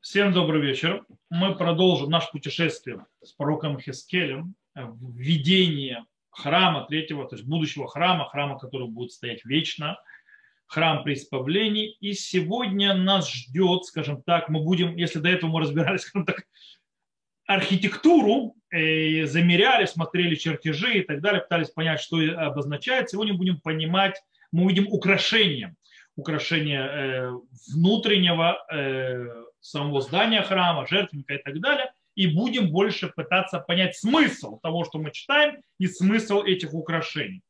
Всем добрый вечер. Мы продолжим наше путешествие с пророком Хескелем в видение храма третьего, то есть будущего храма, храма, который будет стоять вечно, храм при исправлении. И сегодня нас ждет, скажем так, мы будем, если до этого мы разбирались, скажем так, архитектуру, э, замеряли, смотрели чертежи и так далее, пытались понять, что обозначает. Сегодня будем понимать, мы увидим украшения, украшения э, внутреннего э, самого здания храма, жертвенника и так далее, и будем больше пытаться понять смысл того, что мы читаем, и смысл этих украшений.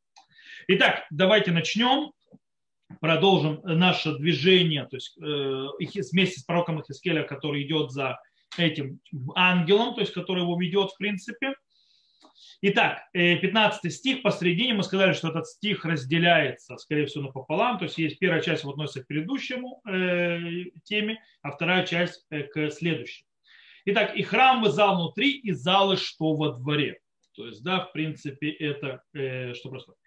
Итак, давайте начнем, продолжим наше движение, то есть э, вместе с пророком Ихискеля, который идет за этим ангелом, то есть который его ведет в принципе. Итак, 15 э, стих, посередине мы сказали, что этот стих разделяется, скорее всего, напополам, то есть есть первая часть относится к предыдущему э, теме, а вторая часть э, к следующей. Итак, и храм и зал внутри, и залы, что во дворе. То есть, да, в принципе, это э, что происходит.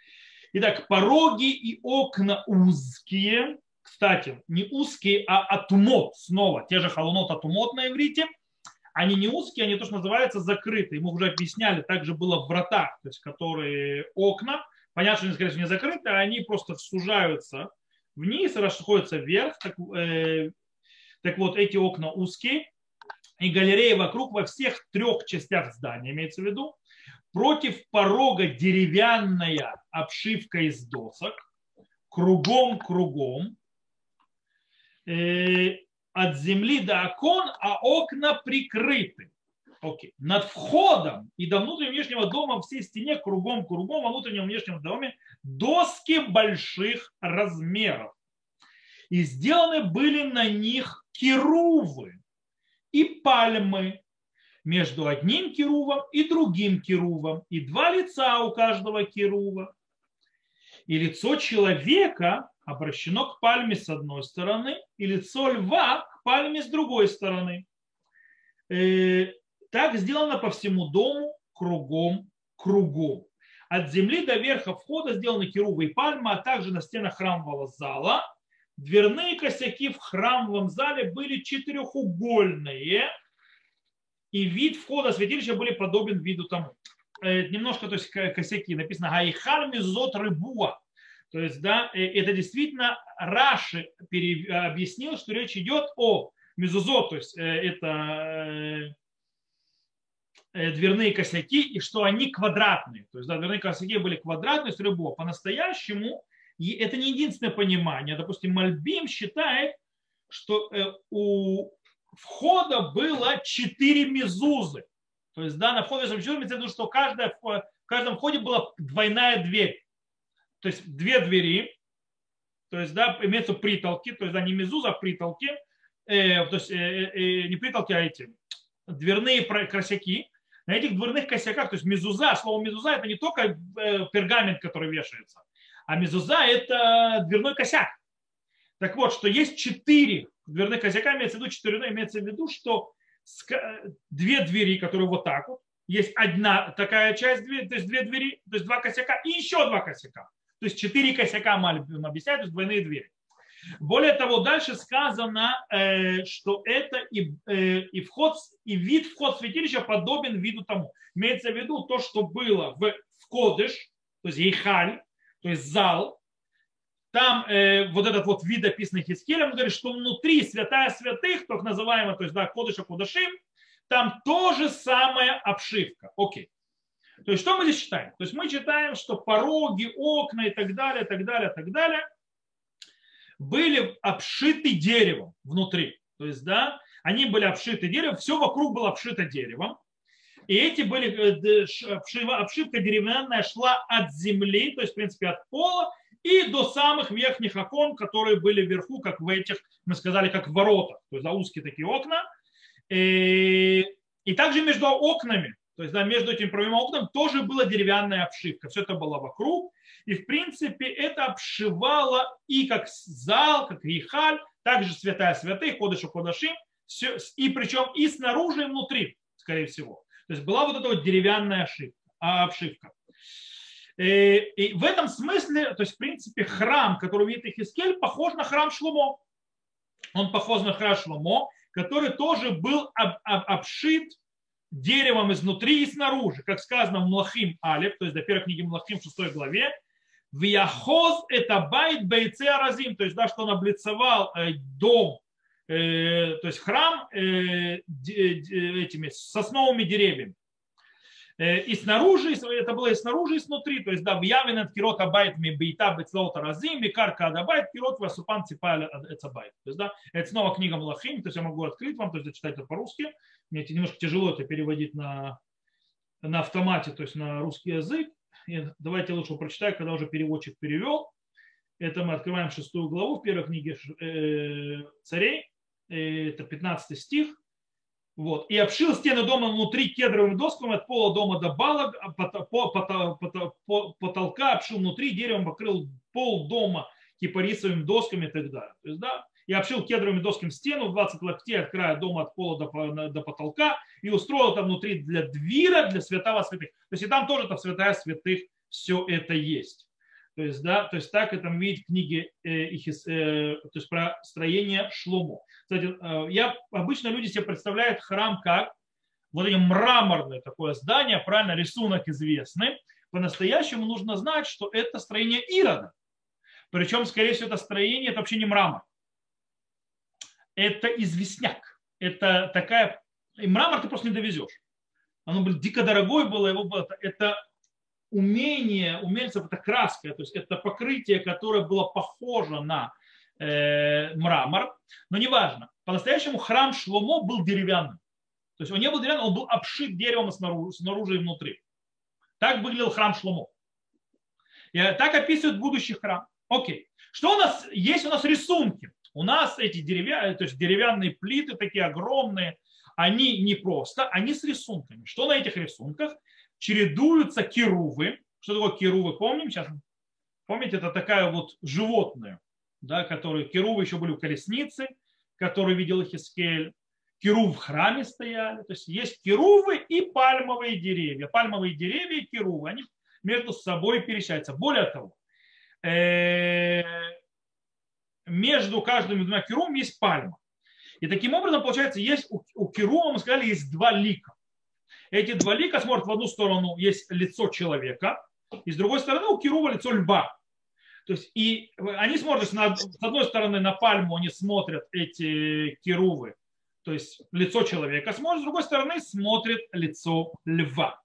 Итак, пороги и окна узкие, кстати, не узкие, а атумот, снова, те же халунот атумот на иврите – они не узкие, они то, что называется закрытые. Мы уже объясняли, также было в вратах, то есть которые окна, понятно, что они, скорее всего, не закрыты, а они просто сужаются вниз, расходятся вверх. Так, э, так вот, эти окна узкие, и галереи вокруг во всех трех частях здания, имеется в виду, против порога деревянная обшивка из досок, кругом-кругом, э, от земли до окон, а окна прикрыты. Окей. Над входом и до внутреннего внешнего дома всей стене кругом-кругом во внутреннем внешнем доме доски больших размеров. И сделаны были на них керувы и пальмы между одним керувом и другим керувом, и два лица у каждого керува. И лицо человека обращено к пальме с одной стороны, и лицо льва к пальме с другой стороны. Э, так сделано по всему дому, кругом, кругом. От земли до верха входа сделаны керубы и пальмы, а также на стенах храмового зала. Дверные косяки в храмовом зале были четырехугольные, и вид входа святилища были подобен виду тому. Э, немножко, то есть косяки, написано «Гайхар мизот рыбуа», то есть, да, э, это действительно Раши объяснил, что речь идет о мезузо, то есть э, это э, дверные косяки, и что они квадратные. То есть, да, дверные косяки были квадратные с рыбо. По-настоящему и это не единственное понимание. Допустим, Мальбим считает, что у входа было четыре мезузы. То есть, да, на входе что каждая, в каждом входе была двойная дверь то есть две двери, то есть, да, имеются притолки, то есть, да, не мезуза, а притолки, э, то есть, э, э, э не притолки, а эти дверные косяки. На этих дверных косяках, то есть мезуза, слово мезуза это не только э, пергамент, который вешается, а мезуза это дверной косяк. Так вот, что есть четыре дверных косяка, имеется в виду четыре, имеется в виду, что две двери, которые вот так вот, есть одна такая часть, то есть две двери, то есть два косяка и еще два косяка. То есть четыре косяка Мальбим объясняют, то есть двойные двери. Более того, дальше сказано, э, что это и, э, и вход, и вид вход святилища подобен виду тому. Имеется в виду то, что было в, в Кодыш, то есть Ейхаль, то есть зал, там э, вот этот вот вид описанный Хискелем, он говорит, что внутри святая святых, так называемая, то есть да, Кодыша Кудашим, там тоже самая обшивка. Окей. То есть что мы здесь читаем? То есть мы читаем, что пороги, окна и так далее, так далее, так далее были обшиты деревом внутри. То есть, да, они были обшиты деревом, все вокруг было обшито деревом. И эти были, э, обшивка деревянная шла от земли, то есть, в принципе, от пола, и до самых верхних окон, которые были вверху, как в этих, мы сказали, как в воротах, то есть за узкие такие окна. И, и также между окнами то есть да, между этим правым окном тоже была деревянная обшивка. Все это было вокруг. И в принципе это обшивало и как зал, как рихаль, также святая святых, кодыша кодашим, все, и причем и снаружи, и внутри, скорее всего. То есть была вот эта вот деревянная ошибка, обшивка. И, э, и в этом смысле, то есть в принципе храм, который видит Ихискель, похож на храм Шлумо. Он похож на храм Шлумо, который тоже был об, об, обшит деревом изнутри и снаружи, как сказано в Млахим Алев, то есть до первой книги Млахим в 6 главе, в Яхоз это байт бейце аразим, то есть да, что он облицевал э, дом, э, то есть храм э, этими сосновыми деревьями. И снаружи, это было и снаружи, и снутри, то есть да, явен от кирот абайт ми бейта бецлот аразим, и карка адабайт, кирот васупан ципаля эцабайт. То есть да, это снова книга Млахим, то есть я могу открыть вам, то есть зачитать это по-русски. Мне немножко тяжело это переводить на, на автомате, то есть на русский язык. И давайте лучше прочитаю, когда уже переводчик перевел. Это мы открываем шестую главу в первой книге э, царей. Э, это 15 стих. Вот. И обшил стены дома внутри кедровыми досками от пола дома до балок, а потолка обшил внутри, деревом покрыл пол дома кипарисовыми досками и так далее. То есть, да, и обшил кедровыми досками стену в 20 локтей от края дома от пола до, до потолка и устроил там внутри для двира, для святого святых. То есть и там тоже там святая святых все это есть. То есть, да, то есть так это мы видим в книге э, э, то есть про строение Шлому. Кстати, э, я, обычно люди себе представляют храм как вот это мраморное такое здание, правильно, рисунок известный. По-настоящему нужно знать, что это строение Ирода. Причем, скорее всего, это строение, это вообще не мрамор это известняк. Это такая... И мрамор ты просто не довезешь. Оно было дико дорогое было, его было, это умение умельцев, это краска, то есть это покрытие, которое было похоже на э, мрамор, но неважно. По-настоящему храм Шломо был деревянным. То есть он не был деревянным, он был обшит деревом снаружи, снаружи и внутри. Так выглядел храм Шломо. И так описывает будущий храм. Окей. Что у нас есть? У нас рисунки. У нас эти деревянные, то есть деревянные плиты такие огромные, они не просто, они с рисунками. Что на этих рисунках? Чередуются кирувы. Что такое кирувы? Помним сейчас? Помните, это такая вот животное, да, которые кирувы еще были у колесницы, которые видел Хискель. Кирув в храме стояли. То есть есть кирувы и пальмовые деревья. Пальмовые деревья и кирувы, они между собой пересекаются. Более того, э, между каждыми двумя керумами есть пальма. И таким образом, получается, есть у, у мы сказали, есть два лика. Эти два лика смотрят в одну сторону, есть лицо человека, и с другой стороны у керува лицо льва. То есть и они смотрят, на, с одной стороны на пальму они смотрят эти керувы, то есть лицо человека смотрят, с другой стороны смотрят лицо льва.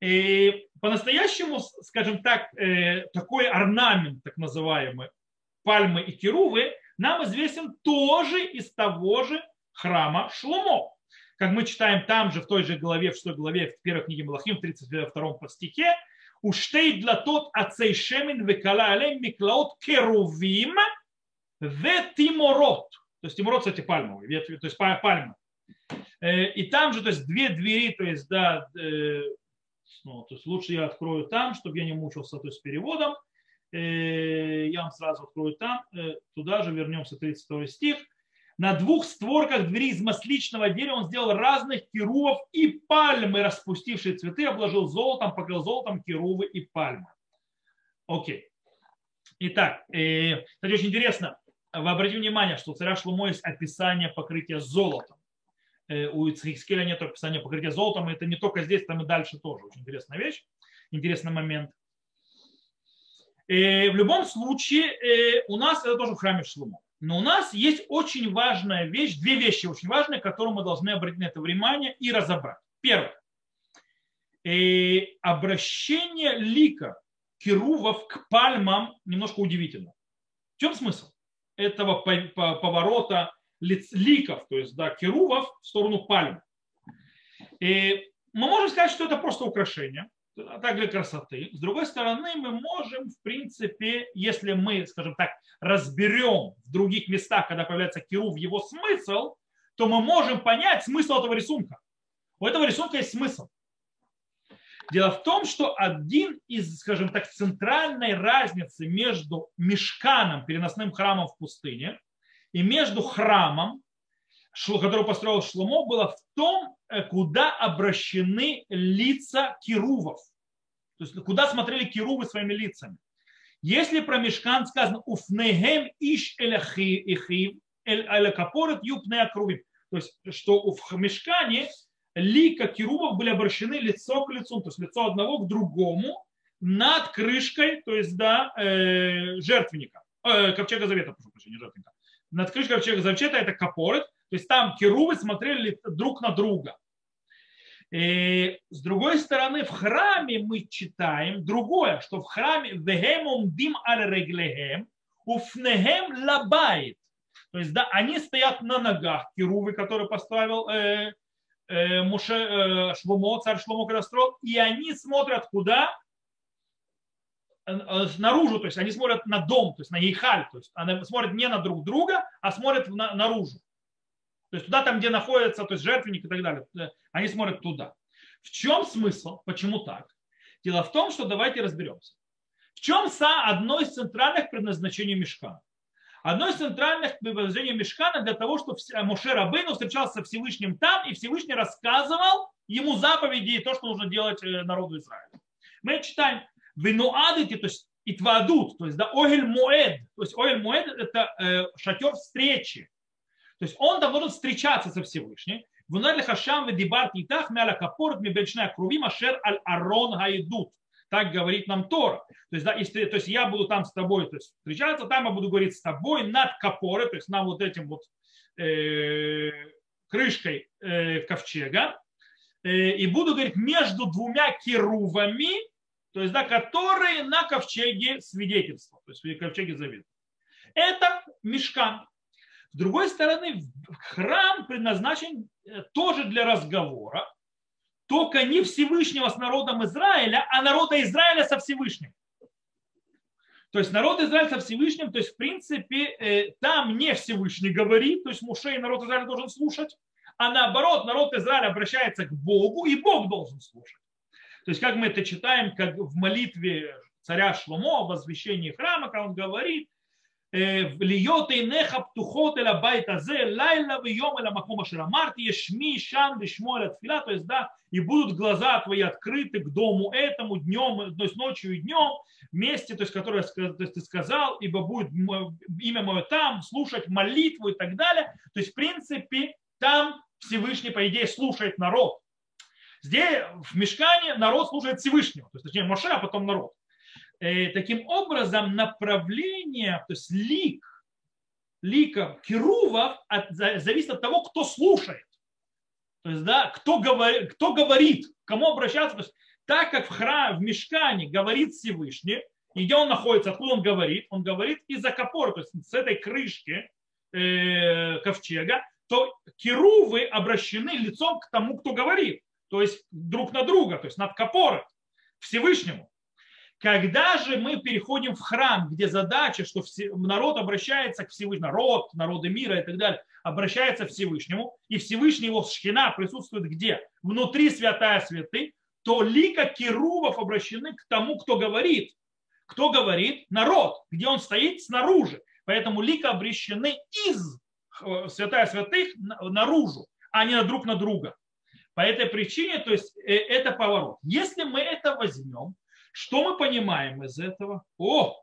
И по-настоящему, скажем так, э, такой орнамент, так называемый, пальмы и керувы нам известен тоже из того же храма Шломо. Как мы читаем там же, в той же главе, в 6 главе, в первой книге Малахим, в 32 стихе, уштей для тот ацей шемин векала алем миклаот керувим в тиморот. То есть тиморот, кстати, пальмовый, ветви, то есть пальма. Э, и там же, то есть две двери, то есть, да, э, ну, то есть лучше я открою там, чтобы я не мучился то есть, с переводом. Э, я вам сразу открою там, э, туда же вернемся, 32 стих. На двух створках двери из масличного дерева он сделал разных кирувов и пальмы, распустившие цветы, обложил золотом, покрыл золотом кирувы и пальмы. Окей. Итак, э, кстати, очень интересно, вы обратите внимание, что у царя Шлумо есть описание покрытия золотом. У Ицхискеля нет описания покрытия золотом, и это не только здесь, там и дальше тоже. Очень интересная вещь, интересный момент. Э, в любом случае, э, у нас это тоже в храме Шлумо. Но у нас есть очень важная вещь, две вещи очень важные, которые мы должны обратить на это внимание и разобрать. Первое. Э, обращение лика керувов к пальмам немножко удивительно. В чем смысл этого поворота ликов, то есть да, керувов в сторону пальм? И мы можем сказать, что это просто украшение, а так для красоты. С другой стороны, мы можем, в принципе, если мы, скажем так, разберем в других местах, когда появляется Кирув, его смысл, то мы можем понять смысл этого рисунка. У этого рисунка есть смысл. Дело в том, что один из, скажем так, центральной разницы между мешканом, переносным храмом в пустыне, и между храмом, который построил Шломо, было в том, э, куда обращены лица кирувов. То есть куда смотрели кирувы своими лицами. Если про мешкан сказано «Уфнегем иш элахив», эль капорет юпне акрувим. То есть, что в мешкане лика керубов были обращены лицо к лицу, то есть лицо одного к другому над крышкой, то есть, да, э, жертвенника, э, ковчега завета, прошу прощения, жертвенника. Над крышкой ковчега завета это капорет, то есть там керубы смотрели друг на друга. И с другой стороны, в храме мы читаем другое, что в храме вегем дим аль реглехем, уфнехем лабайт. То есть, да, они стоят на ногах, керувы, которые поставил э, э, Муше, э, Шломо, царь Шломо, когда строил, и они смотрят куда? Э, наружу, то есть они смотрят на дом, то есть на ейхаль, то есть они смотрят не на друг друга, а смотрят на, наружу. То есть туда, там, где находится то есть жертвенник и так далее, э, они смотрят туда. В чем смысл? Почему так? Дело в том, что давайте разберемся. В чем са одно из центральных предназначений мешка? Одно из центральных предназначений мешкана для того, чтобы Моше Рабейну встречался со Всевышним там, и Всевышний рассказывал ему заповеди и то, что нужно делать э, народу Израиля. Мы читаем винуадити, то есть итвадут, то есть да, огель моэд, то есть огель моэд это э, шатер встречи. То есть он должен встречаться со Всевышним. Вунали хашам ведибар титах мяля капорт мебельшная круви машер аль арон гайдут. Так говорит нам Тора. То есть, да, если, то есть я буду там с тобой то есть, встречаться, там я буду говорить с тобой над капорой, то есть на вот этим вот э, крышкой э, ковчега, э, и буду говорить между двумя керувами, то есть, да, которые на ковчеге свидетельства, то есть в ковчеге завета. Это мешкан. С другой стороны, храм предназначен э, тоже для разговора, только не Всевышнего с народом Израиля, а народа Израиля со Всевышним. То есть народ Израиля со Всевышним, то есть в принципе э, там не Всевышний говорит, то есть Муше и народ Израиля должен слушать, а наоборот народ Израиля обращается к Богу, и Бог должен слушать. То есть как мы это читаем, как в молитве царя Шломо, в возвещении храма, как он говорит, להיות עיניך פתוחות אל הבית הזה, לילה ויום אל המקום אשר אמרתי, ישמי שם לשמוע על התפילה, то есть, да, и будут глаза твои открыты к дому этому днем, то есть ночью и днем, вместе, то есть, которое то есть, ты сказал, ибо будет имя мое там, слушать молитву и так далее. То есть, в принципе, там Всевышний, по идее, слушает народ. Здесь, в Мешкане, народ слушает Всевышнего, то есть, точнее, Моше, а потом народ. Э, таким образом направление, то есть лик, лика керувов от, зависит от того, кто слушает. То есть, да, кто, говорит, кто говорит, кому обращаться. То есть, так как в храме, в мешкане говорит Всевышний, и где он находится, откуда он говорит, он говорит из-за копора, то есть с этой крышки э, ковчега, то керувы обращены лицом к тому, кто говорит, то есть друг на друга, то есть над копором, Всевышнему. Когда же мы переходим в храм, где задача, что народ обращается к Всевышнему, народ, народы мира и так далее, обращается к Всевышнему, и Всевышний его шхина присутствует где? Внутри святая святы, то лика керувов обращены к тому, кто говорит. Кто говорит? Народ, где он стоит снаружи. Поэтому лика обращены из э, святая святых наружу, а не друг на друга. По этой причине, то есть э, это поворот. Если мы это возьмем, что мы понимаем из этого? О,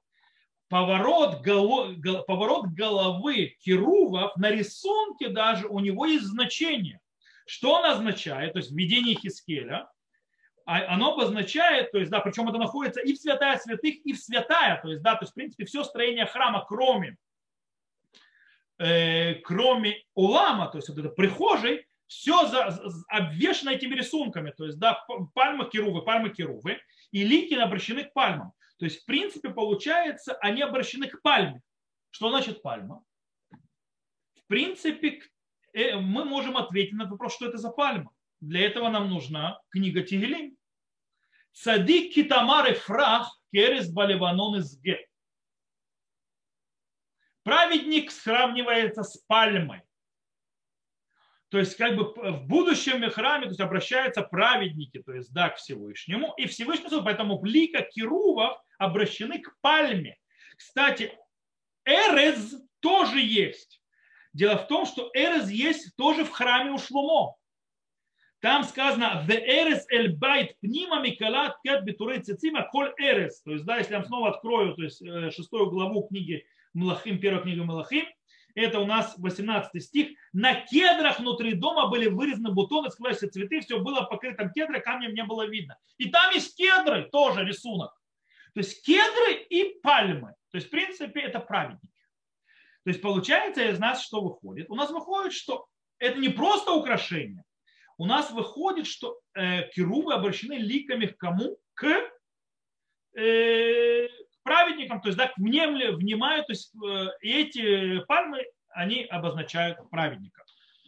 поворот, голов, поворот головы Керувов на рисунке даже у него есть значение. Что он означает? То есть введение Хискеля, а оно обозначает, то есть, да, причем это находится и в святая святых, и в святая, то есть, да, то есть, в принципе, все строение храма, кроме, э, кроме улама, то есть, вот это прихожей, все за, за, обвешено этими рисунками, то есть, да, пальмы керувы, пальмы керувы, и лики обращены к пальмам. То есть, в принципе, получается, они обращены к пальме. Что значит пальма? В принципе, э, мы можем ответить на вопрос, что это за пальма. Для этого нам нужна книга Тигелим. Цадик китамар фрах керес балеванон из. Праведник сравнивается с пальмой. То есть как бы в будущем храме то есть, обращаются праведники, то есть да, к Всевышнему. И Всевышнему, поэтому лика Кирувов обращены к пальме. Кстати, Эрез тоже есть. Дело в том, что Эрез есть тоже в храме у Шломо. Там сказано «The Эрез эль байт пнима микалат кет битурей цицима коль Эрез». То есть, да, если я снова открою то есть, э, шестую главу книги Млахим, первой книги Млахим, это у нас 18 стих, на кедрах внутри дома были вырезаны бутоны, скрывающиеся цветы, все было покрыто кедрой, камнем не было видно. И там есть кедры, тоже рисунок. То есть кедры и пальмы. То есть, в принципе, это праведники. То есть, получается из нас что выходит? У нас выходит, что это не просто украшение. У нас выходит, что э, керубы обращены ликами к кому? К э, праведникам, то есть да, внемли, внимают, то есть э, эти пальмы, они обозначают праведника.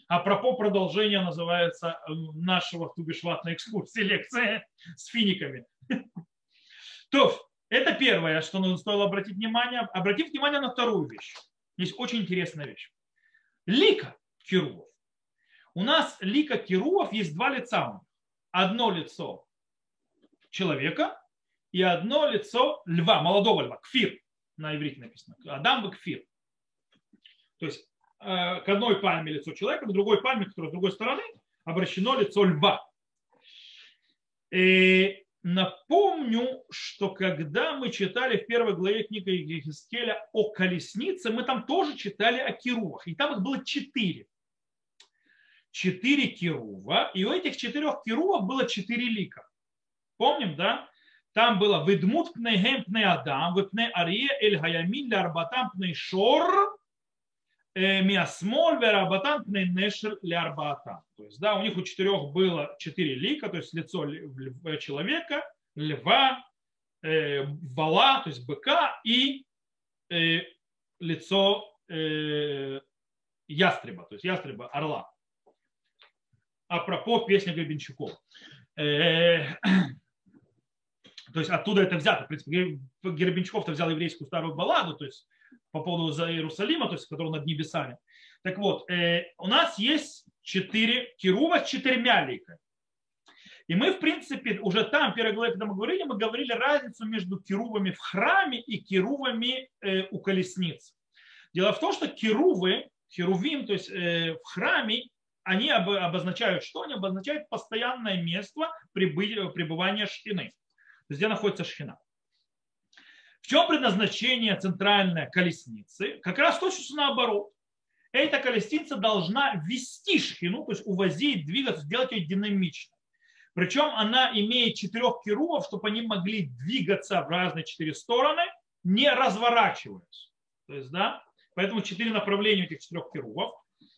А пропо продолжение называется э, нашего тубишватной экскурсии, лекция с финиками. То, это первое, что нужно стоило обратить внимание. Обратив внимание на вторую вещь. Есть очень интересная вещь. Лика Кирувов. У нас лика Кирувов есть два лица. Одно лицо человека, и одно лицо льва, молодого льва, кфир на иврите написано. Адам кфир. То есть э, к одной пальме лицо человека, к другой пальме, которая с другой стороны, обращено лицо льва. И напомню, что когда мы читали в первой главе книги Егискеля о колеснице, мы там тоже читали о кирувах. И там их было четыре. Четыре кирува. И у этих четырех кирувов было четыре лика. Помним, да? Там было «Ведмут пнейгем пней адам, вепне ария эль хаямин лярбатам пней шор, э, миасмоль верабатам пней нешер лярбатам». То есть, да, у них у четырех было четыре лика, то есть лицо человека, льва, э, вала, то есть быка, и э, лицо э, ястреба, то есть ястреба, орла. Апропо песня Гребенщикова. То есть оттуда это взято. В принципе, Гербенчков-то взял еврейскую старую балладу, то есть по поводу Иерусалима, то есть который над небесами. Так вот, э, у нас есть четыре кирува с четырьмя ликами. И мы, в принципе, уже там, первой главе, когда мы говорили, мы говорили разницу между кирувами в храме и кирувами э, у колесниц. Дело в том, что кирувы, херувим, то есть э, в храме, они обозначают что? Они обозначают постоянное место пребывания шхины где находится шхина. В чем предназначение центральной колесницы? Как раз точно наоборот. Эта колесница должна вести шхину, то есть увозить, двигаться, сделать ее динамичной. Причем она имеет четырех керувов, чтобы они могли двигаться в разные четыре стороны, не разворачиваясь. То есть, да, поэтому четыре направления этих четырех керувов.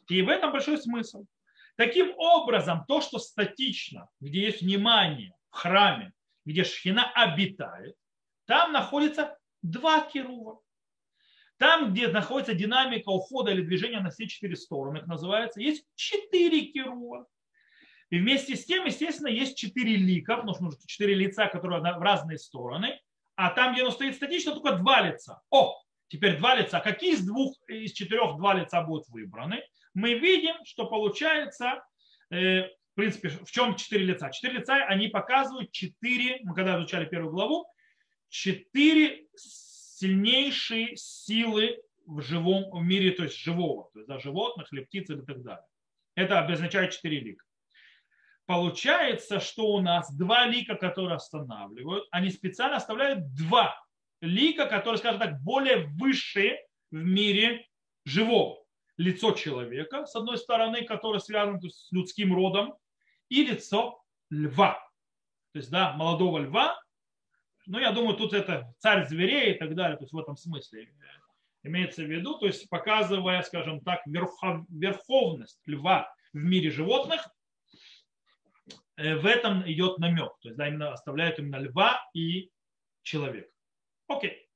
И в этом большой смысл. Таким образом, то, что статично, где есть внимание в храме, где шхина обитает, там находится два керува. Там, где находится динамика ухода или движения на все четыре стороны, это называется, есть четыре керува. И вместе с тем, естественно, есть четыре лика, потому что нужно четыре лица, которые в разные стороны. А там, где оно стоит статично, только два лица. О, теперь два лица. Какие из двух, из четырех два лица будут выбраны? Мы видим, что получается э, принципе, в чем четыре лица? Четыре лица, они показывают четыре, мы когда изучали первую главу, четыре сильнейшие силы в живом в мире, то есть живого, то есть да, животных или птиц и так далее. Это обозначает четыре лика. Получается, что у нас два лика, которые останавливают, они специально оставляют два лика, которые, скажем так, более высшие в мире живого. Лицо человека, с одной стороны, которое связано с людским родом, и лицо льва. То есть, да, молодого льва. Ну, я думаю, тут это царь зверей и так далее. То есть в этом смысле имеется в виду, то есть показывая, скажем так, верховность льва в мире животных, э, в этом идет намек. То есть, да, именно оставляют именно льва и человека. Окей.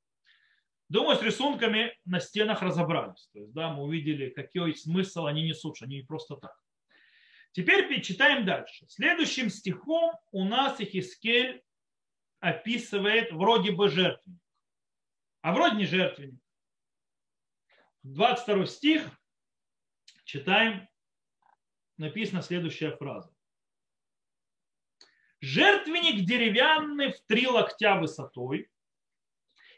Думаю, с рисунками на стенах разобрались. То есть, да, мы увидели, какой смысл они несут, что они не просто так. Теперь читаем дальше. Следующим стихом у нас Ихискель описывает вроде бы жертвенник. А вроде не жертвенник. 22 стих читаем, написана следующая фраза. Жертвенник деревянный в три локтя высотой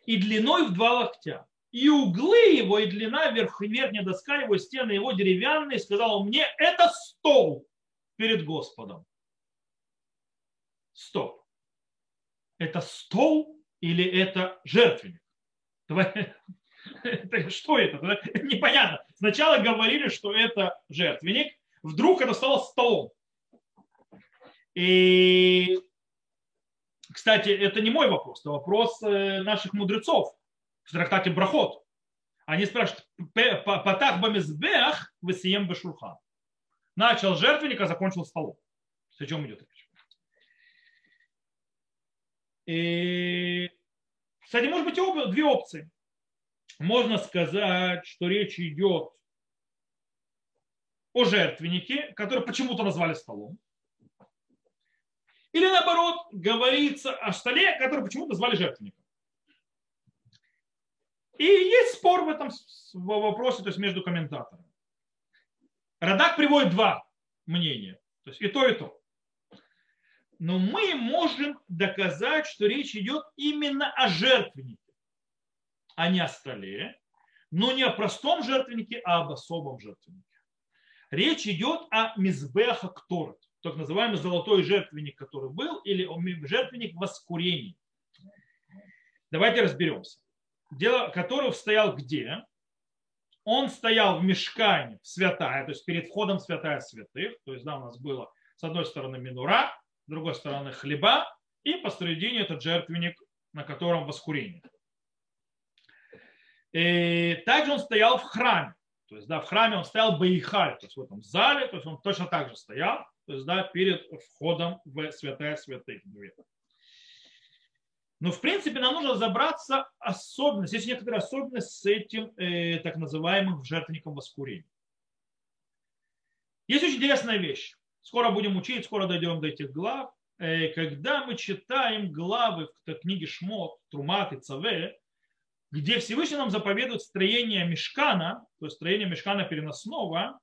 и длиной в два локтя. И углы его, и длина, верх, верхняя доска его, стены его деревянные, сказал мне, это стол перед Господом. Стоп. Это стол или это жертвенник? Давай, что это? Непонятно. сначала говорили, что это жертвенник, вдруг это стало столом. И, кстати, это не мой вопрос, это вопрос э, наших мудрецов в трактате Брахот. Они спрашивают, патах бамизбех высием бешурхан. Начал жертвенник, а закончил столом. О чем идет речь? И, кстати, может быть обе, две опции. Можно сказать, что речь идет о жертвеннике, который почему-то назвали столом. Или наоборот, говорится о столе, который почему-то назвали жертвенником. И есть спор в этом вопросе, то есть между комментаторами. Радак приводит два мнения, то есть и то, и то. Но мы можем доказать, что речь идет именно о жертвеннике, а не о столе, но не о простом жертвеннике, а об особом жертвеннике. Речь идет о мизбеха кторет так называемый золотой жертвенник, который был, или жертвенник воскурений. Давайте разберемся. Дело, который стоял где? Он стоял в мешкане, святая, то есть перед входом святая святых. То есть, да, у нас было с одной стороны минура, с другой стороны хлеба, и посередине этот жертвенник, на котором воскурение. И также он стоял в храме. То есть, да, в храме он стоял Баихаль, то есть в этом зале, то есть он точно так же стоял то есть да, перед входом в святая святых. Но в принципе нам нужно разобраться особенность, есть некоторые особенности с этим э, так называемым жертвенником воскурения. Есть очень интересная вещь. Скоро будем учить, скоро дойдем до этих глав. Э, когда мы читаем главы в книге Шмот, Трумат и Цаве, где Всевышний нам заповедует строение мешкана, то есть строение мешкана переносного,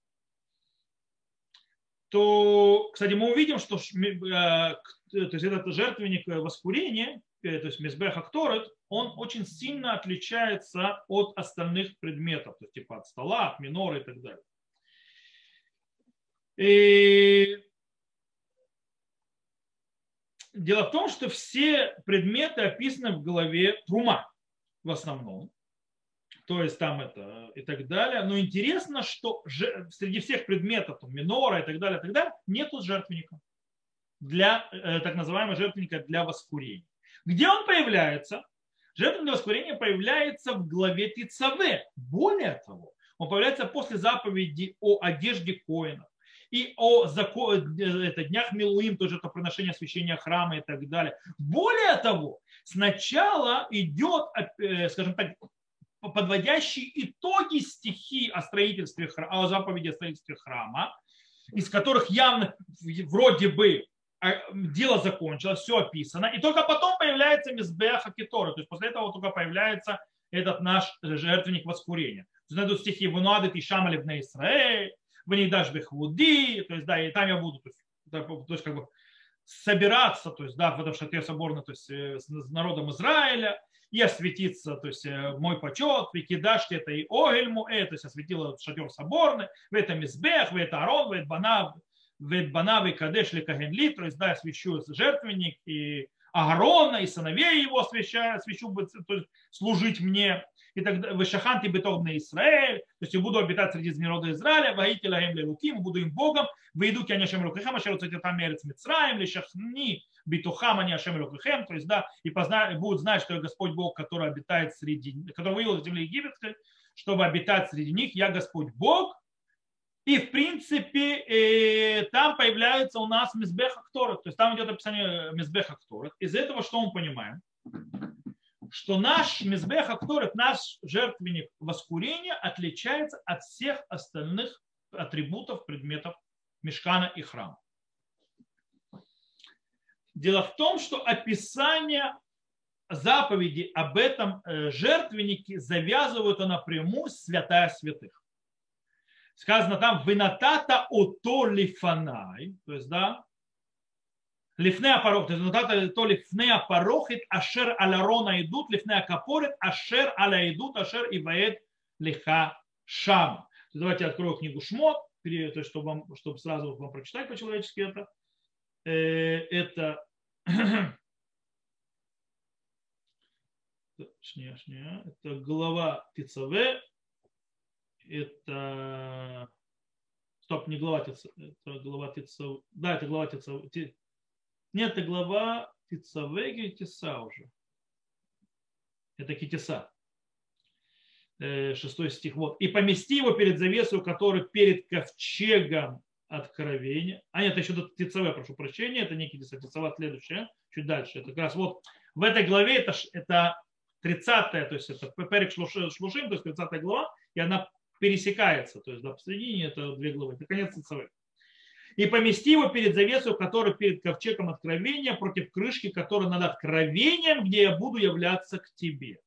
то, кстати, мы увидим, что э, то есть этот жертвенник воскурения, э, то есть Мизбех Акторет, он очень сильно отличается от остальных предметов, то есть типа от стола, от минора и так далее. И дело в том, что все предметы описаны в главе Трума в основном то есть там это и так далее. Но интересно, что среди всех предметов, там, минора и так далее, и так далее, нету жертвенника для э, так называемого жертвенника для воскурения. Где он появляется? Жертвенник для воскурения появляется в главе Тицаве. Более того, он появляется после заповеди о одежде коинов и о закон, э, это, днях Милуим, тоже это приношение освящения храма и так далее. Более того, сначала идет, э, скажем так, подводящие итоги стихи о строительстве, о заповеди о строительстве храма, из которых явно вроде бы а, дело закончилось, все описано, и только потом появляется Мизбеха Кетора, то есть после этого только появляется этот наш жертвенник воскурения. То есть найдут стихи «Вынуадет и Шамалев на Исраэль», «Вы не дашь бехвуди», то есть да, и там я буду, то есть, то есть как бы собираться, то есть да, в этом шатре соборно, то есть э, с народом Израиля, и осветится, то есть э, мой почет, викидашки это и огельму, э, то есть осветила шатер соборный, в этом избех, в это арон, в это банав, в это банав и кадеш ли кагенли, то есть да, освящу жертвенник и Агарона, и сыновей его освящаю, освящу, то есть служить мне, и тогда вышаханти бетов на Израиль, то есть я буду обитать среди народа Израиля, воите лагем луким, буду им Богом, выйду ки анешем лукахам, ашер там мерец Мицраем, лишахни битухам они ашем лукахем, то есть да, и познают, будут знать, что я Господь Бог, который обитает среди, который вывел из земли египетской, чтобы обитать среди них, я Господь Бог, и, в принципе, э, там появляется у нас Мизбех Акторет. То есть там идет описание Мизбех Акторет. Из этого что мы понимаем? что наш мизбех акторет, наш жертвенник воскурения отличается от всех остальных атрибутов, предметов мешкана и храма. Дело в том, что описание заповеди об этом э, жертвеннике завязывают напрямую святая святых. Сказано там «Винатата ото лифанай», то есть, да, Лифнея парох, то есть нотата то лифнея парохит, ашер аля рона идут, лифнея капорит, ашер аля идут, ашер и ваэд лиха шам. Давайте открою книгу Шмот, то чтобы, вам, чтобы сразу вам прочитать по-человечески это. Это шня, шня, это глава Тицаве, это Стоп, не глава Тица. Это глава Тица. Да, это глава Тица. Нет, это глава Тицавеги и Тиса уже. Это Китиса. Э, шестой стих. Вот. И помести его перед завесой, который перед ковчегом откровения. А нет, это еще Тицаве, прошу прощения. Это не Китиса. Тицава следующая. Чуть дальше. Это как раз вот в этой главе это, это 30 то есть это Перек Шлушим, то есть 30 глава, и она пересекается, то есть да, посередине это две главы, это конец Цицавы. И помести его перед завесой, который перед ковчегом откровения, против крышки, которая над откровением, где я буду являться к тебе.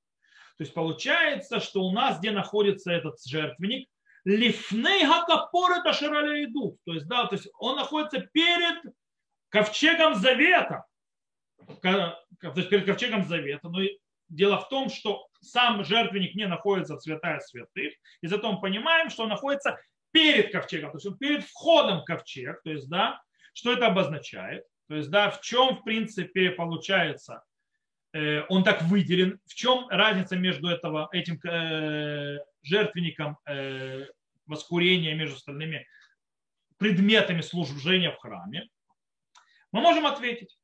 То есть получается, что у нас, где находится этот жертвенник, лифней хакапор это иду. То есть, да, то есть он находится перед ковчегом завета. То есть перед ковчегом завета. Но дело в том, что сам жертвенник не находится в святая святых, и зато мы понимаем, что он находится перед ковчегом, то есть он перед входом в ковчег, то есть, да, что это обозначает, то есть, да, в чем, в принципе, получается, э, он так выделен, в чем разница между этого, этим э, жертвенником э, воскурения между остальными предметами служения в храме, мы можем ответить.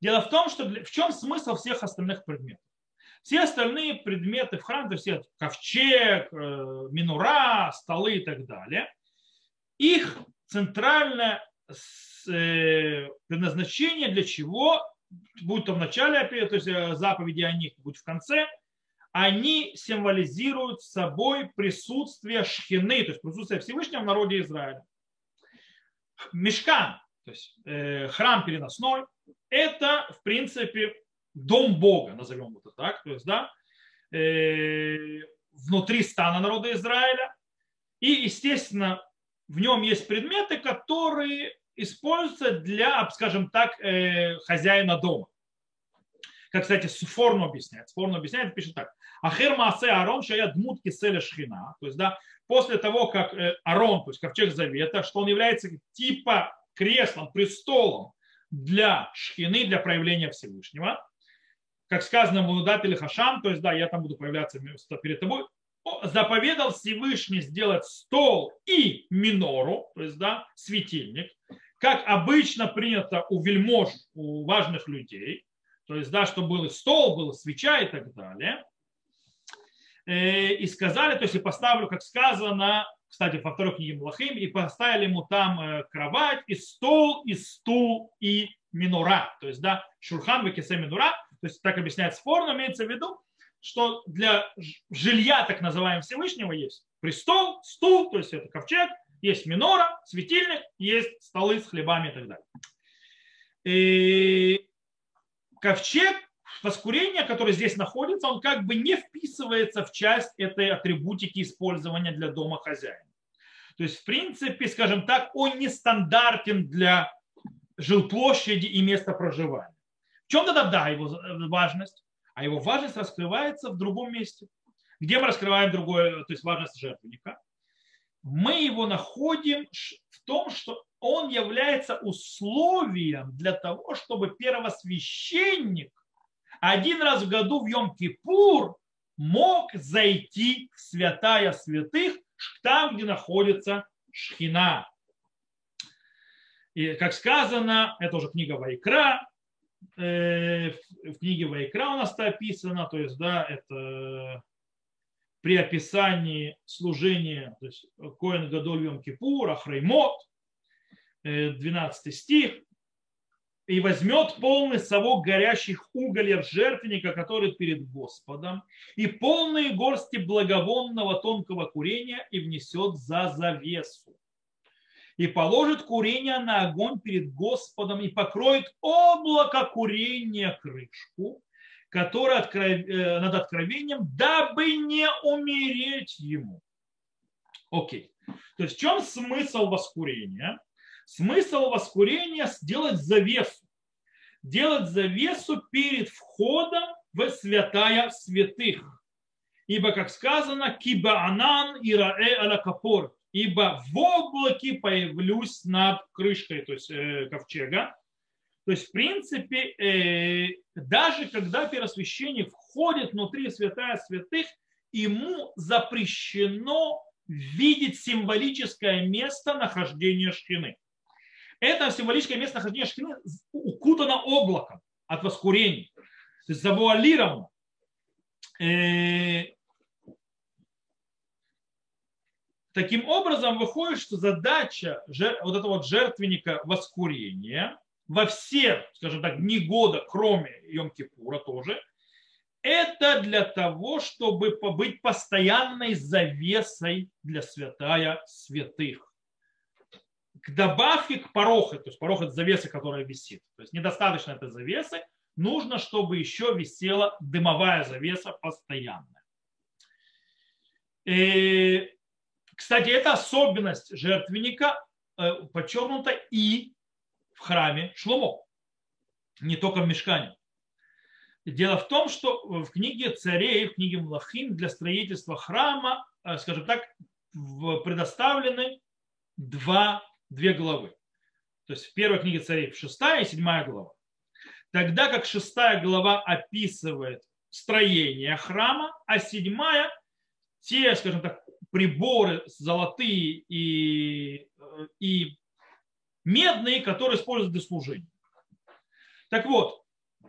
Дело в том, что в чем смысл всех остальных предметов. Все остальные предметы в храме, то есть ковчег, э, минура, столы и так далее, их центральное э, предназначение для чего, будь то в начале, то есть э, заповеди о них, будь в конце, они символизируют собой присутствие шхины, то есть присутствие Всевышнего в народе Израиля. Мешкан, то есть храм переносной, это, в принципе, дом Бога, назовем это так, то есть, да, э, внутри стана народа Израиля. И, естественно, в нем есть предметы, которые используются для, скажем так, э, хозяина дома. Как, кстати, Сфорно объясняет. Сфорно объясняет, пишет так. Ахер Маасе Арон шая дмут киселя шхина. То есть, да, после того, как э, Арон, то есть ковчег завета, что он является типа креслом, престолом для шхины, для проявления Всевышнего, как сказано Мудат или Хашам, то есть, да, я там буду появляться перед тобой, заповедал Всевышний сделать стол и минору, то есть, да, светильник, как обычно принято у вельмож, у важных людей, то есть, да, чтобы был стол, был свеча и так далее. Э, и сказали, то есть, и поставлю, как сказано, кстати, во второй книге Млахим, и поставили ему там э, кровать, и стол, и стул, и минура. То есть, да, шурхан, векисе минура, то есть так объясняет спор, но имеется в виду, что для жилья так называемого Всевышнего есть престол, стул, то есть это ковчег, есть минора, светильник, есть столы с хлебами и так далее. И ковчег воскурения, который здесь находится, он как бы не вписывается в часть этой атрибутики использования для дома хозяина. То есть, в принципе, скажем так, он не стандартен для жилплощади и места проживания. В чем тогда да, его важность? А его важность раскрывается в другом месте. Где мы раскрываем другое, то есть важность жертвенника? Мы его находим в том, что он является условием для того, чтобы первосвященник один раз в году в Йом-Кипур мог зайти в святая святых, там, где находится шхина. И, как сказано, это уже книга Вайкра, Э, в книге Вайкра у нас это описано, то есть, да, это при описании служения, то есть Коэн Гадоль Йом Кипур, Ахреймот, 12 э, стих, и возьмет полный совок горящих угольев жертвенника, который перед Господом, и полные горсти благовонного тонкого курения и внесет за завесу и положит курение на огонь перед Господом и покроет облако курения крышку, которая откров... Э, над откровением, дабы не умереть ему. Окей. То есть в чем смысл воскурения? Смысл воскурения сделать завесу. Делать завесу перед входом в святая святых. Ибо, как сказано, киба анан ираэ аля капор ибо в облаке появлюсь над крышкой, то есть э, ковчега. То есть, в принципе, э, даже когда первосвященник входит внутри святая святых, ему запрещено видеть символическое место нахождения шхины. Это символическое место нахождения шхины укутано облаком от воскурений. То есть завуалировано. Э, таким образом выходит, что задача вот этого вот жертвенника воскурения во все, скажем так, дни года, кроме Йом-Кипура тоже, это для того, чтобы быть постоянной завесой для святая святых. К добавке к порохе, то есть порох это завеса, которая висит. То есть недостаточно этой завесы, нужно, чтобы еще висела дымовая завеса постоянная. И, кстати, это особенность жертвенника э, подчеркнута и в храме Шломо, не только в Мешкане. Дело в том, что в книге царей, в книге Млахим для строительства храма, э, скажем так, предоставлены два, две главы. То есть в первой книге царей шестая и седьмая глава. Тогда как шестая глава описывает строение храма, а седьмая те, скажем так, приборы золотые и, э, и медные, которые используют для служения. Так вот,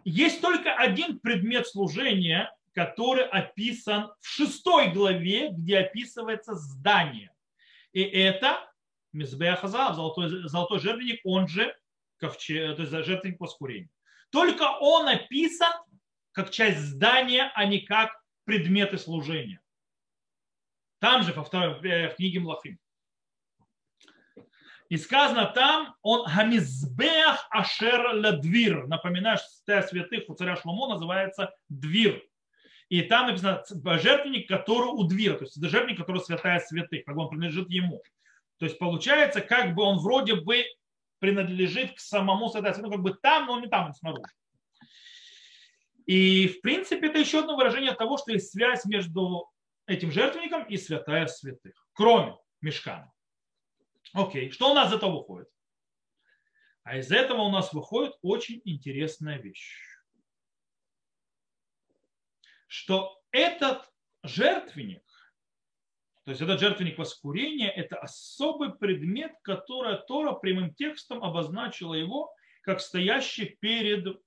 есть только один предмет служения, который описан в шестой главе, где описывается здание. И это Мизбеахаза, золотой, золотой жертвенник, он же ковчег, то есть жертвенник воскурения. Только он описан как часть здания, а не как предметы служения. Там же, во второй, в книге Млахим. И сказано там, он хамизбех ашер ладвир. Напоминаю, что святая святых у царя Шломо называется двир. И там написано жертвенник, который у двира. То есть это жертвенник, который святая святых, как бы он принадлежит ему. То есть получается, как бы он вроде бы принадлежит к самому святая святых, как бы там, но не там, он снаружи. И в принципе это еще одно выражение того, что есть связь между этим жертвенником и святая святых, кроме мешкана. Окей, что у нас из этого выходит? А из этого у нас выходит очень интересная вещь. Что этот жертвенник, то есть этот жертвенник воскурения, это особый предмет, который Тора прямым текстом обозначила его как стоящий перед,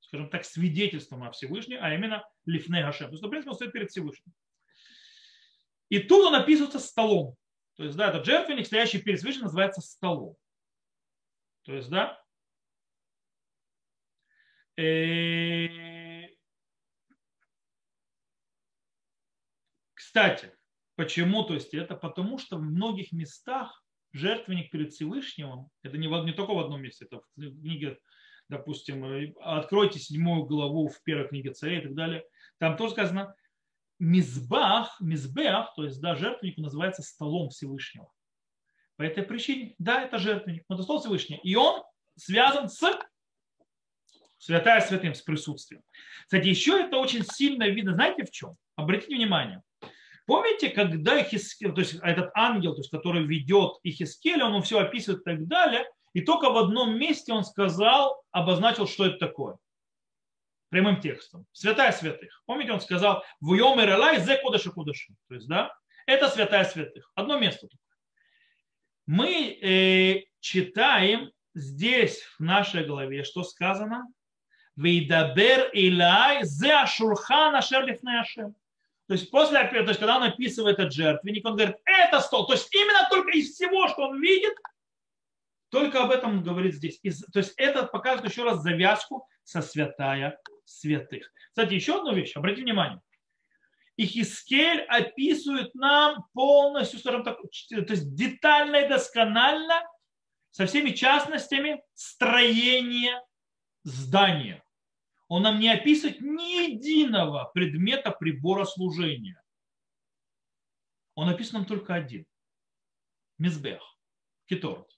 скажем так, свидетельством о Всевышнем, а именно Лифне Гашем. То есть, в принципе, он стоит перед Всевышним. И тут он описывается столом. То есть, да, этот жертвенник, стоящий перед Всевышним, называется столом. То есть, да, э, Кстати, почему? То есть это потому, что в многих местах жертвенник перед Всевышним, это не, не только в одном месте, это в книге, допустим, э, откройте седьмую главу в первой книге царей и так далее, там тоже сказано, мизбах, мизбех, то есть да, жертвенник называется столом Всевышнего. По этой причине, да, это жертвенник, но это стол Всевышнего. И он связан с святая святым, с присутствием. Кстати, еще это очень сильно видно, знаете в чем? Обратите внимание. Помните, когда Ихискель, то есть этот ангел, то есть, который ведет Ихискеля, он все описывает и так далее, и только в одном месте он сказал, обозначил, что это такое прямым текстом. Святая святых. Помните, он сказал, в Йомер Элай зе кудаши кудаши. То есть, да, это святая святых. Одно место только. Мы э, читаем здесь, в нашей главе, что сказано? Вейдабер Илай зе ашурхан ашер. То есть после, то есть когда он описывает этот жертвенник, он говорит, это стол. То есть именно только из всего, что он видит, только об этом он говорит здесь. то есть это показывает еще раз завязку со святая святых. Кстати, еще одну вещь, обратите внимание. Ихискель описывает нам полностью, скажем так, то есть детально и досконально, со всеми частностями строения здания. Он нам не описывает ни единого предмета прибора служения. Он описан нам только один. Мизбех, кеторот.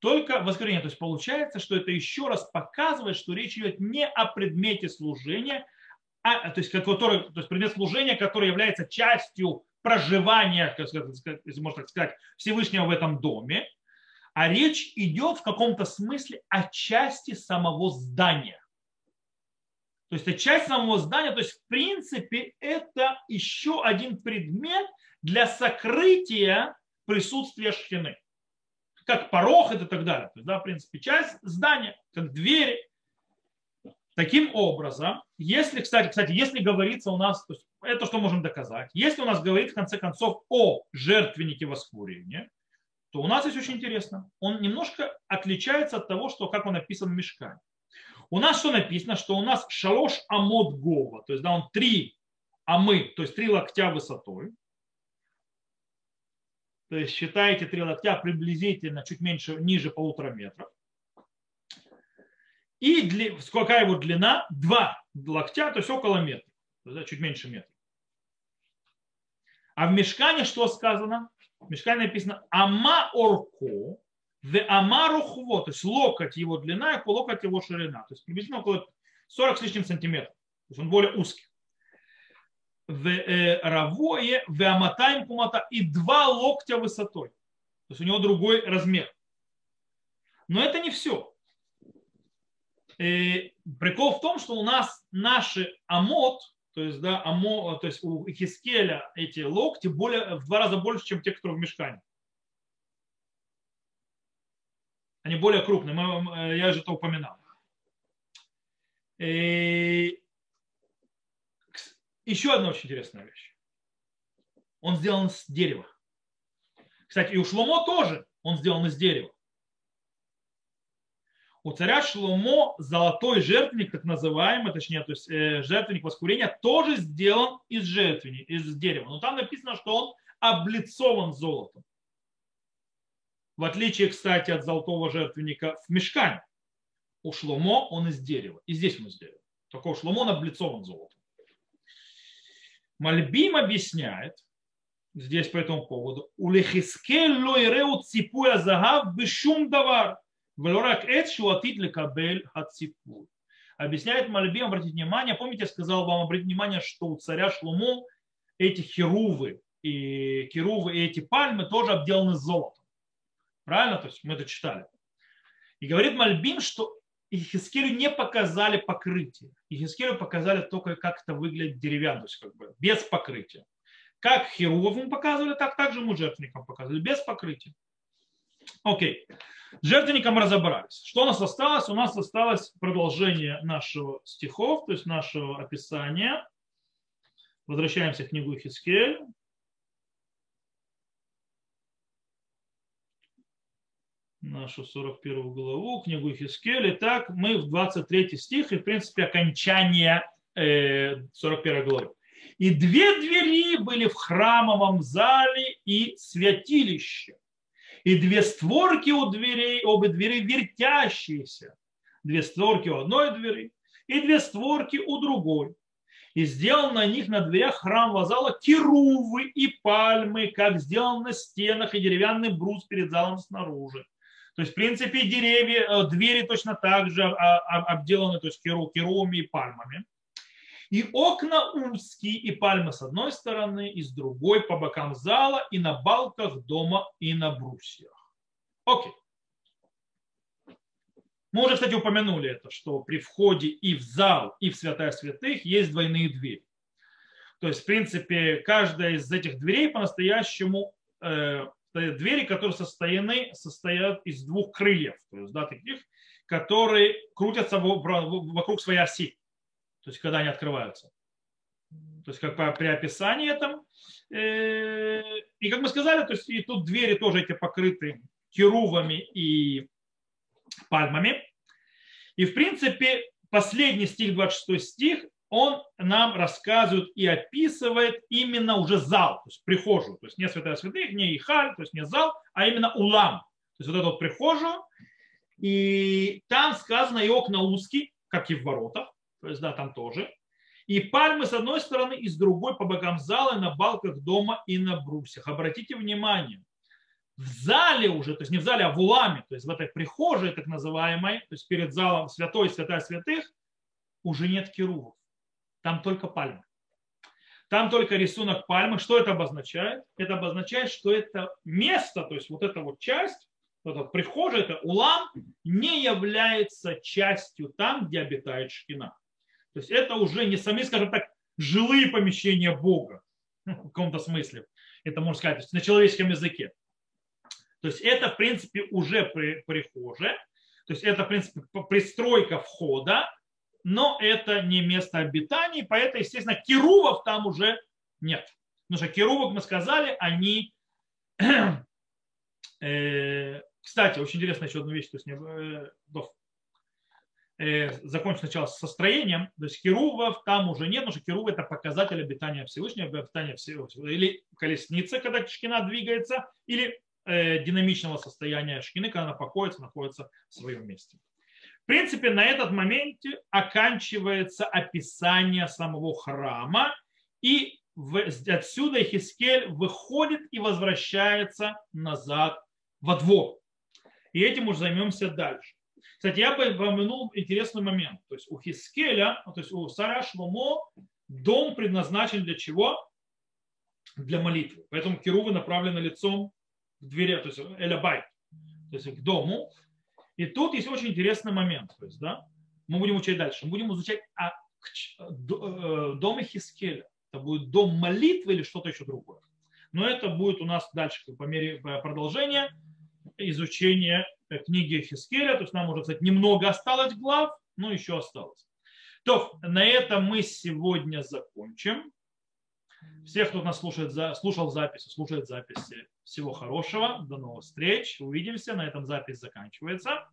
Только воскресенье. То есть получается, что это еще раз показывает, что речь идет не о предмете служения, а, то, есть, который, то есть предмет служения, который является частью проживания, если можно так сказать, Всевышнего в этом доме, а речь идет в каком-то смысле о части самого здания. То есть это часть самого здания, то есть в принципе это еще один предмет, для сокрытия присутствия шхины. Как порог и так далее. То есть, да, в принципе, часть здания, как двери. Таким образом, если, кстати, кстати, если говорится у нас, то есть это что можем доказать, если у нас говорит в конце концов о жертвеннике воскурения, то у нас есть очень интересно. Он немножко отличается от того, что как он написан в мешкане. У нас что написано, что у нас шалош амод гова, то есть да, он три амы, то есть три локтя высотой. То есть считаете три локтя приблизительно чуть меньше, ниже полутора метров. И дли, какая его длина? Два локтя, то есть около метра. Да, чуть меньше метра. А в мешкане что сказано? В мешкане написано ама орко, в амарухво, то есть локоть его длина и локоть его ширина. То есть приблизительно около 40 с лишним сантиметров. То есть он более узкий. Э, равое, в аматаем кумата и два локтя высотой. То есть у него другой размер. Но это не все. И э, прикол в том, что у нас наши амот, то есть, да, амо, то есть у Хискеля эти локти более, в два раза больше, чем те, которые в мешкане. Они более крупные, э, я же это упоминал. Еще одна очень интересная вещь. Он сделан из дерева. Кстати, и у Шломо тоже он сделан из дерева. У царя Шломо золотой жертвенник, так называемый, точнее, то есть э, жертвенник воскурения, тоже сделан из жертвенника, из дерева. Но там написано, что он облицован золотом. В отличие, кстати, от золотого жертвенника в мешкане. У Шломо он из дерева. И здесь он из дерева. Только у Шломо он облицован золотом. Мальбим объясняет, здесь по этому поводу, у Лехискель лойреу ципуя загав бешум давар. Велорак эт шуатит лекабель хаципур. Объясняет Мальбим, обратите внимание, помните, я сказал вам, обратите внимание, что у царя Шломо эти херувы и керувы и эти пальмы тоже обделаны золотом. Правильно? То есть мы это читали. И говорит Мальбим, что Ихискелю не показали покрытие. Ихискелю показали только, как это выглядит деревянно, как бы без покрытия. Как херувам показывали, так также ему жертвенникам показывали, без покрытия. Окей. Жертвенникам разобрались. Что у нас осталось? У нас осталось продолжение нашего стихов, то есть нашего описания. Возвращаемся к книгу Хискель. Нашу 41 главу, книгу Хискель. Итак, мы в 23 стих и, в принципе, окончание 41 э, главы. И две двери были в храмовом зале и святилище. И две створки у дверей, обе двери вертящиеся. Две створки у одной двери и две створки у другой. И сделал на них на дверях храмового зала керувы и пальмы, как сделан на стенах, и деревянный брус перед залом снаружи. То есть, в принципе, деревья, э, двери точно так же а, а, обделаны то есть, керувами и пальмами. И окна узкие, и пальмы с одной стороны, и с другой по бокам зала, и на балках дома, и на брусьях. Окей. Мы уже, кстати, упомянули это, что при входе и в зал, и в святая святых есть двойные двери. То есть, в принципе, каждая из этих дверей по-настоящему э, двери, которые состояны, состоят из двух крыльев, то есть, да, таких, которые крутятся вокруг своей оси, то есть когда они открываются. То есть как при описании этом. Э, и как мы сказали, то есть и тут двери тоже эти покрыты керувами и пальмами. И в принципе последний стих, 26 стих, он нам рассказывает и описывает именно уже зал, то есть прихожую, то есть не святая святых, не ихаль, то есть не зал, а именно улам, то есть вот эту вот прихожую. И там сказано и окна узкие, как и в воротах, то есть да, там тоже. И пальмы с одной стороны и с другой по бокам зала, на балках дома и на брусьях. Обратите внимание, в зале уже, то есть не в зале, а в уламе, то есть в этой прихожей так называемой, то есть перед залом святой, святая святых, уже нет керувов там только пальмы. Там только рисунок пальмы. Что это обозначает? Это обозначает, что это место, то есть вот эта вот часть, вот эта прихожая, это улам, не является частью там, где обитает шкина. То есть это уже не сами, скажем так, жилые помещения Бога в каком-то смысле. это можно сказать, на человеческом языке. То есть это, в принципе, уже при, прихожие, то есть это, в принципе, пристройка входа, но это не место обитания, поэтому, естественно, керувов там уже нет. Потому что керувок, мы сказали, они... Э, кстати, очень интересно еще одну вещь, то есть э, э, закончу сначала с строением, то есть керувов там уже нет, потому что керувы это показатель обитания Всевышнего, обитания Всевышнего, или колесница, когда шкина двигается, или э, динамичного состояния шкины, когда она покоится, находится в своем месте. Принципе, на этот момент оканчивается описание самого храма, и отсюда Хискель выходит и возвращается назад во двор. И этим уже займемся дальше. Кстати, я бы упомянул интересный момент. То есть у Хискеля, то есть у царя Шломо дом предназначен для чего? Для молитвы. Поэтому Керувы направлены лицом к двери, то есть Элябайт, то есть к дому. И тут есть очень интересный момент. То есть, да, мы будем учить дальше. Мы будем изучать а, э, дом Хискеля. Это будет дом молитвы или что-то еще другое. Но это будет у нас дальше по мере продолжения изучения Э, книги Хискеля, то есть нам уже, кстати, немного осталось глав, но еще осталось. То, на этом мы сегодня закончим. Всех, кто нас слушает, слушал записи, слушает записи, всего хорошего, до новых встреч, увидимся, на этом запись заканчивается.